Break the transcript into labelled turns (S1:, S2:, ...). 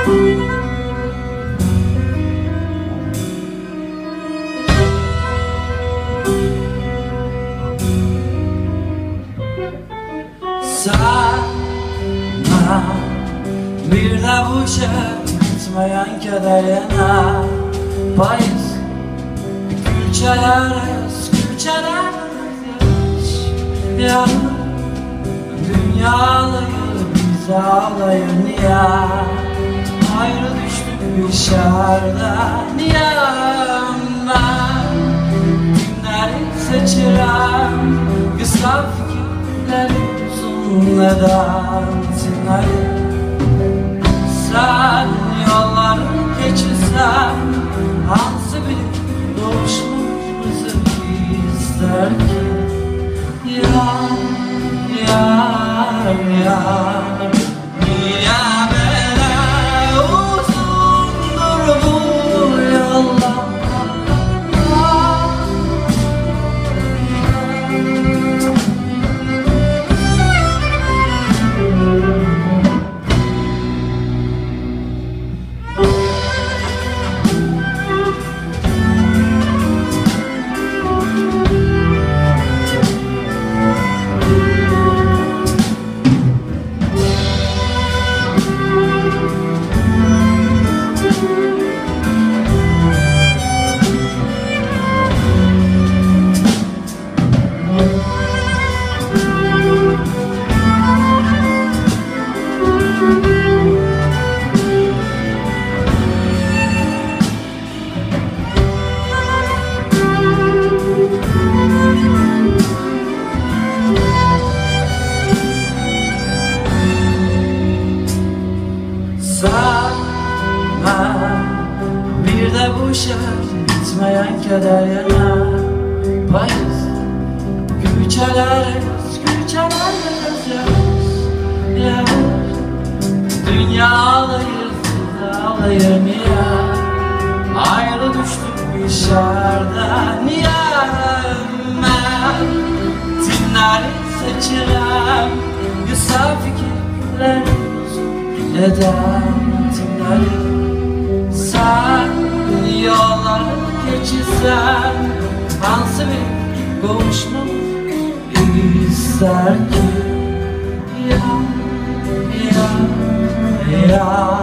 S1: Sana bir avuca tutmayan kadar yana Bayız gül çalarız, gül çalarız Ya dünyalıyız biz ağlayın ya Ayrı düştük bir şardan ya Ben Günleri seçirem Kısa fikirler uzun neden Sana bir de bu şehir bitmeyen keder yana Payız Güçeleriz, güçeleriz yaz Yaz Dünyalıyız, ağlayın ya Ayrı düştük bir şerden ya Ben Dinleri seçirem Kısa fikirler Neden dinleri Sen yolları geçirsen Hansı bir kavuşma ister ki? Ya, ya, ya